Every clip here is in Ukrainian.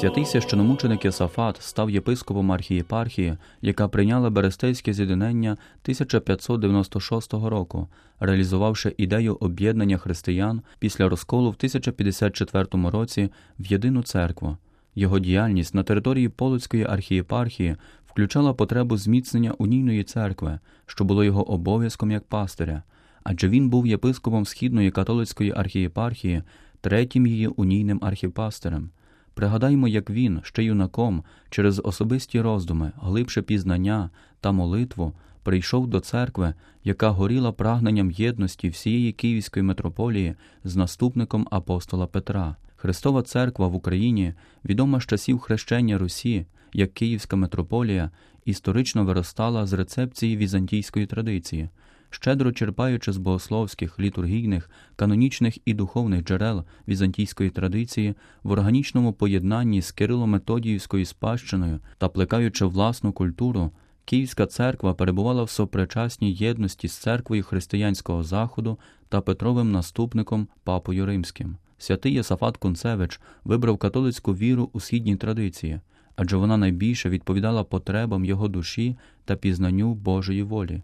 Святий священомученик Єсафат став єпископом архієпархії, яка прийняла Берестейське з'єднання 1596 року, реалізувавши ідею об'єднання християн після розколу в 1054 році в єдину церкву. Його діяльність на території Полоцької архієпархії включала потребу зміцнення унійної церкви, що було його обов'язком як пастиря, адже він був єпископом Східної католицької архієпархії, третім її унійним архіпастерем. Пригадаймо, як він, ще юнаком, через особисті роздуми, глибше пізнання та молитву прийшов до церкви, яка горіла прагненням єдності всієї Київської митрополії з наступником апостола Петра. Христова церква в Україні, відома з часів хрещення Русі, як Київська митрополія, історично виростала з рецепції візантійської традиції щедро черпаючи з богословських, літургійних, канонічних і духовних джерел візантійської традиції в органічному поєднанні з Кирило-Методіївською спадщиною та плекаючи власну культуру, Київська церква перебувала в сопричасній єдності з церквою християнського заходу та Петровим наступником Папою Римським. Святий Єсафат Кунцевич вибрав католицьку віру у східній традиції, адже вона найбільше відповідала потребам його душі та пізнанню Божої волі.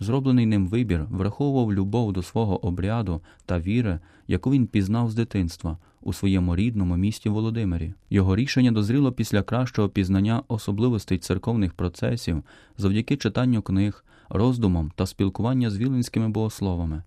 Зроблений ним вибір враховував любов до свого обряду та віри, яку він пізнав з дитинства у своєму рідному місті Володимирі. Його рішення дозріло після кращого пізнання особливостей церковних процесів завдяки читанню книг, роздумам та спілкування з віленськими богословами.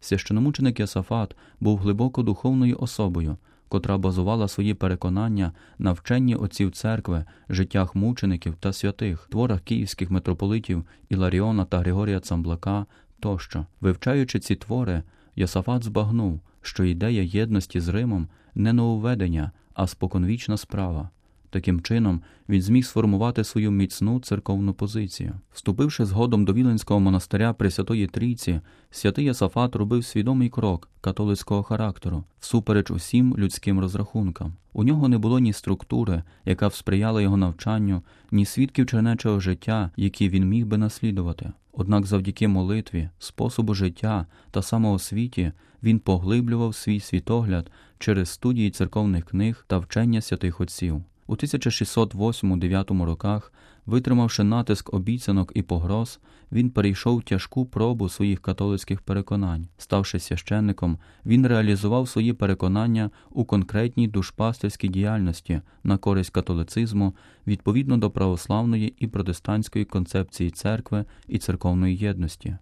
Священомученик Ясафат був глибоко духовною особою, котра базувала свої переконання на вченні отців церкви, життях мучеників та святих, творах київських митрополитів Іларіона та Григорія Цамблака тощо. Вивчаючи ці твори, Йосафат збагнув, що ідея єдності з Римом не нововведення, а споконвічна справа. Таким чином, він зміг сформувати свою міцну церковну позицію. Вступивши згодом до Віленського монастиря Пресвятої Трійці, святий Ясафат робив свідомий крок католицького характеру, всупереч усім людським розрахункам. У нього не було ні структури, яка б сприяла його навчанню, ні свідків чернечого життя, які він міг би наслідувати. Однак завдяки молитві, способу життя та самоосвіті він поглиблював свій світогляд через студії церковних книг та вчення святих отців. У 1608-9 роках, витримавши натиск обіцянок і погроз, він перейшов тяжку пробу своїх католицьких переконань. Ставши священником, він реалізував свої переконання у конкретній душпастерській діяльності на користь католицизму відповідно до православної і протестантської концепції церкви і церковної єдності.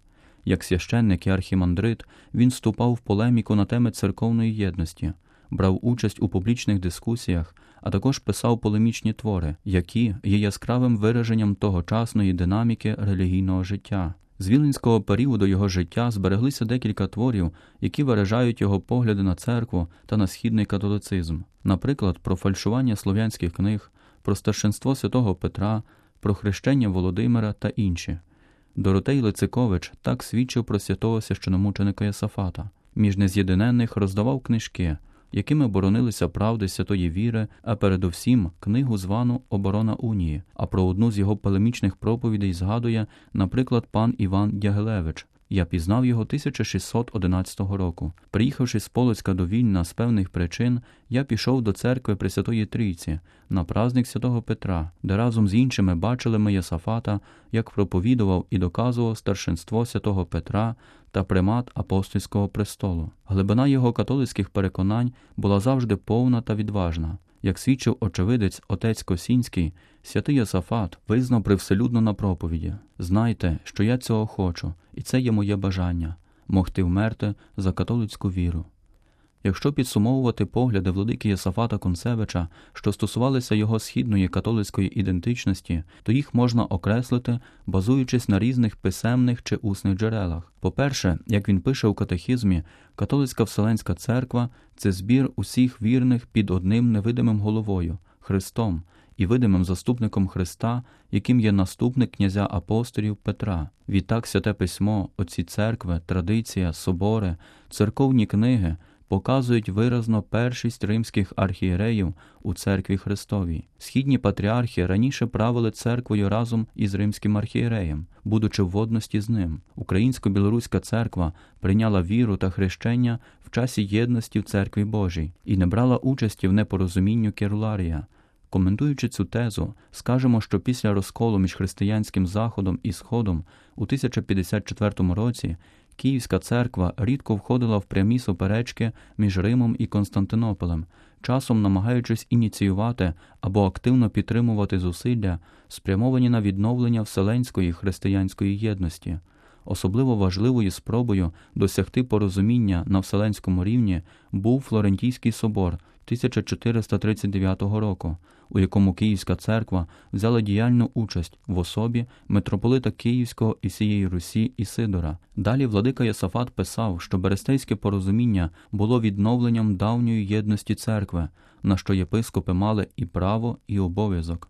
Як священник і архімандрит, він вступав в полеміку на теми церковної єдності, брав участь у публічних дискусіях а також писав полемічні твори, які є яскравим вираженням тогочасної динаміки релігійного життя. З віленського періоду його життя збереглися декілька творів, які виражають його погляди на церкву та на східний католицизм, наприклад, про фальшування слов'янських книг, про старшинство святого Петра, про хрещення Володимира та інші. Доротей Лицикович так свідчив про святого священомученика Ясафата. Між нез'єдиненних роздавав книжки, якими боронилися правди святої віри, а передовсім книгу звану Оборона Унії. А про одну з його полемічних проповідей згадує, наприклад, пан Іван Дягилевич. Я пізнав його 1611 року. Приїхавши з Полоцька до Вільна з певних причин, я пішов до церкви Пресвятої Трійці на праздник святого Петра, де разом з іншими бачили ми Єсафата, як проповідував і доказував старшинство святого Петра та примат апостольського престолу. Глибина його католицьких переконань була завжди повна та відважна. Як свідчив очевидець отець Косінський, святий Йосафат визнав привселюдно на проповіді Знайте, що я цього хочу, і це є моє бажання могти вмерти за католицьку віру. Якщо підсумовувати погляди владики Єсафата Концевича, що стосувалися його східної католицької ідентичності, то їх можна окреслити, базуючись на різних писемних чи усних джерелах. По-перше, як він пише у катехізмі, католицька Вселенська церква це збір усіх вірних під одним невидимим головою Христом і видимим заступником Христа, яким є наступник князя апостолів Петра. Відтак святе письмо, оці церкви, традиція, собори, церковні книги показують виразно першість римських архієреїв у церкві Христовій. Східні патріархи раніше правили церквою разом із римським архієреєм, будучи в водності з ним. Українсько-білоруська церква прийняла віру та хрещення в часі єдності в церкві Божій і не брала участі в непорозумінню Керуларія. Коментуючи цю тезу, скажемо, що після розколу між християнським заходом і сходом у 1054 році Київська церква рідко входила в прямі суперечки між Римом і Константинополем, часом намагаючись ініціювати або активно підтримувати зусилля, спрямовані на відновлення вселенської християнської єдності. Особливо важливою спробою досягти порозуміння на вселенському рівні був Флорентійський собор 1439 року, у якому Київська церква взяла діяльну участь в особі митрополита Київського і всієї Русі Ісидора. Далі владика Єсафат писав, що Берестейське порозуміння було відновленням давньої єдності церкви, на що єпископи мали і право, і обов'язок.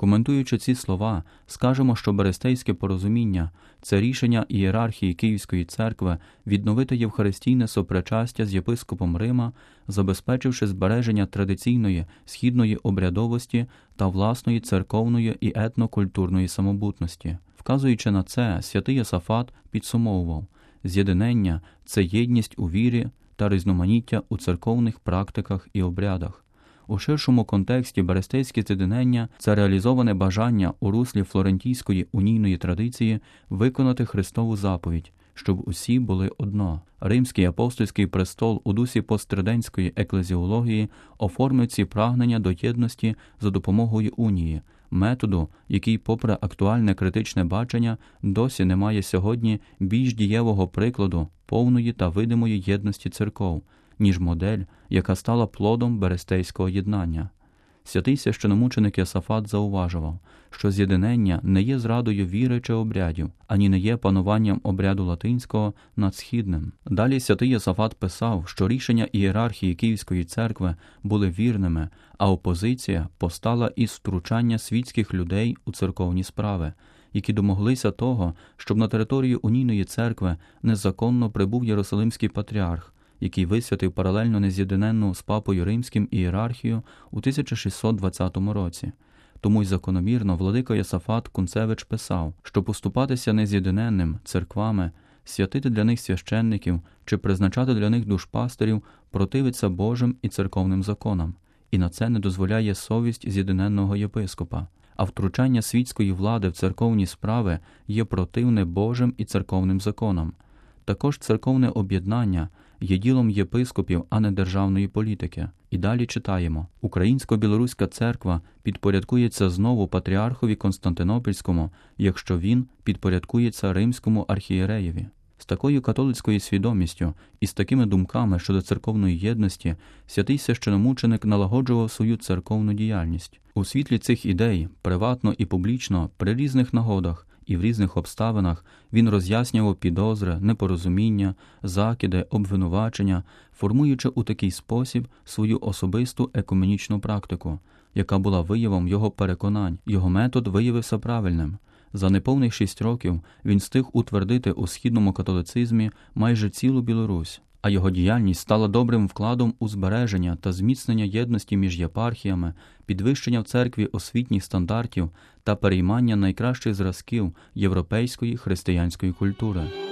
Коментуючи ці слова, скажемо, що Берестейське порозуміння це рішення ієрархії Київської церкви відновити євхаристійне сопричастя з єпископом Рима, забезпечивши збереження традиційної східної обрядовості та власної церковної і етнокультурної самобутності. Вказуючи на це, святий Йосафат підсумовував з'єднання це єдність у вірі та різноманіття у церковних практиках і обрядах. У ширшому контексті Берестейське з'єднання це реалізоване бажання у руслі флорентійської унійної традиції виконати Христову заповідь, щоб усі були одно. Римський апостольський престол у дусі постриденської еклезіології оформив ці прагнення до єдності за допомогою унії, методу, який, попри актуальне критичне бачення, досі не має сьогодні більш дієвого прикладу повної та видимої єдності церков ніж модель, яка стала плодом Берестейського єднання. Святий священомученик Ясафат зауважував, що з'єднання не є зрадою віри чи обрядів, ані не є пануванням обряду латинського над східним. Далі святий Ясафат писав, що рішення ієрархії Київської церкви були вірними, а опозиція постала із втручання світських людей у церковні справи, які домоглися того, щоб на території унійної церкви незаконно прибув Єрусалимський патріарх який висвятив паралельно нез'єдненну з папою римським ієрархію у 1620 році. Тому й закономірно владика Ясафат Кунцевич писав, що поступатися нез'єдненним церквами, святити для них священників чи призначати для них душпастерів противиться Божим і церковним законам, і на це не дозволяє совість з'єдненного єпископа. А втручання світської влади в церковні справи є противне Божим і церковним законам. Також церковне об'єднання є ділом єпископів, а не державної політики. І далі читаємо: Українсько-білоруська церква підпорядкується знову патріархові Константинопольському, якщо він підпорядкується римському архієреєві. З такою католицькою свідомістю і з такими думками щодо церковної єдності святий священомученик налагоджував свою церковну діяльність у світлі цих ідей, приватно і публічно, при різних нагодах і в різних обставинах він роз'яснював підозри, непорозуміння, закиди, обвинувачення, формуючи у такий спосіб свою особисту екуменічну практику, яка була виявом його переконань, його метод виявився правильним. За неповних шість років він встиг утвердити у східному католицизмі майже цілу Білорусь а його діяльність стала добрим вкладом у збереження та зміцнення єдності між єпархіями, підвищення в церкві освітніх стандартів та переймання найкращих зразків європейської християнської культури.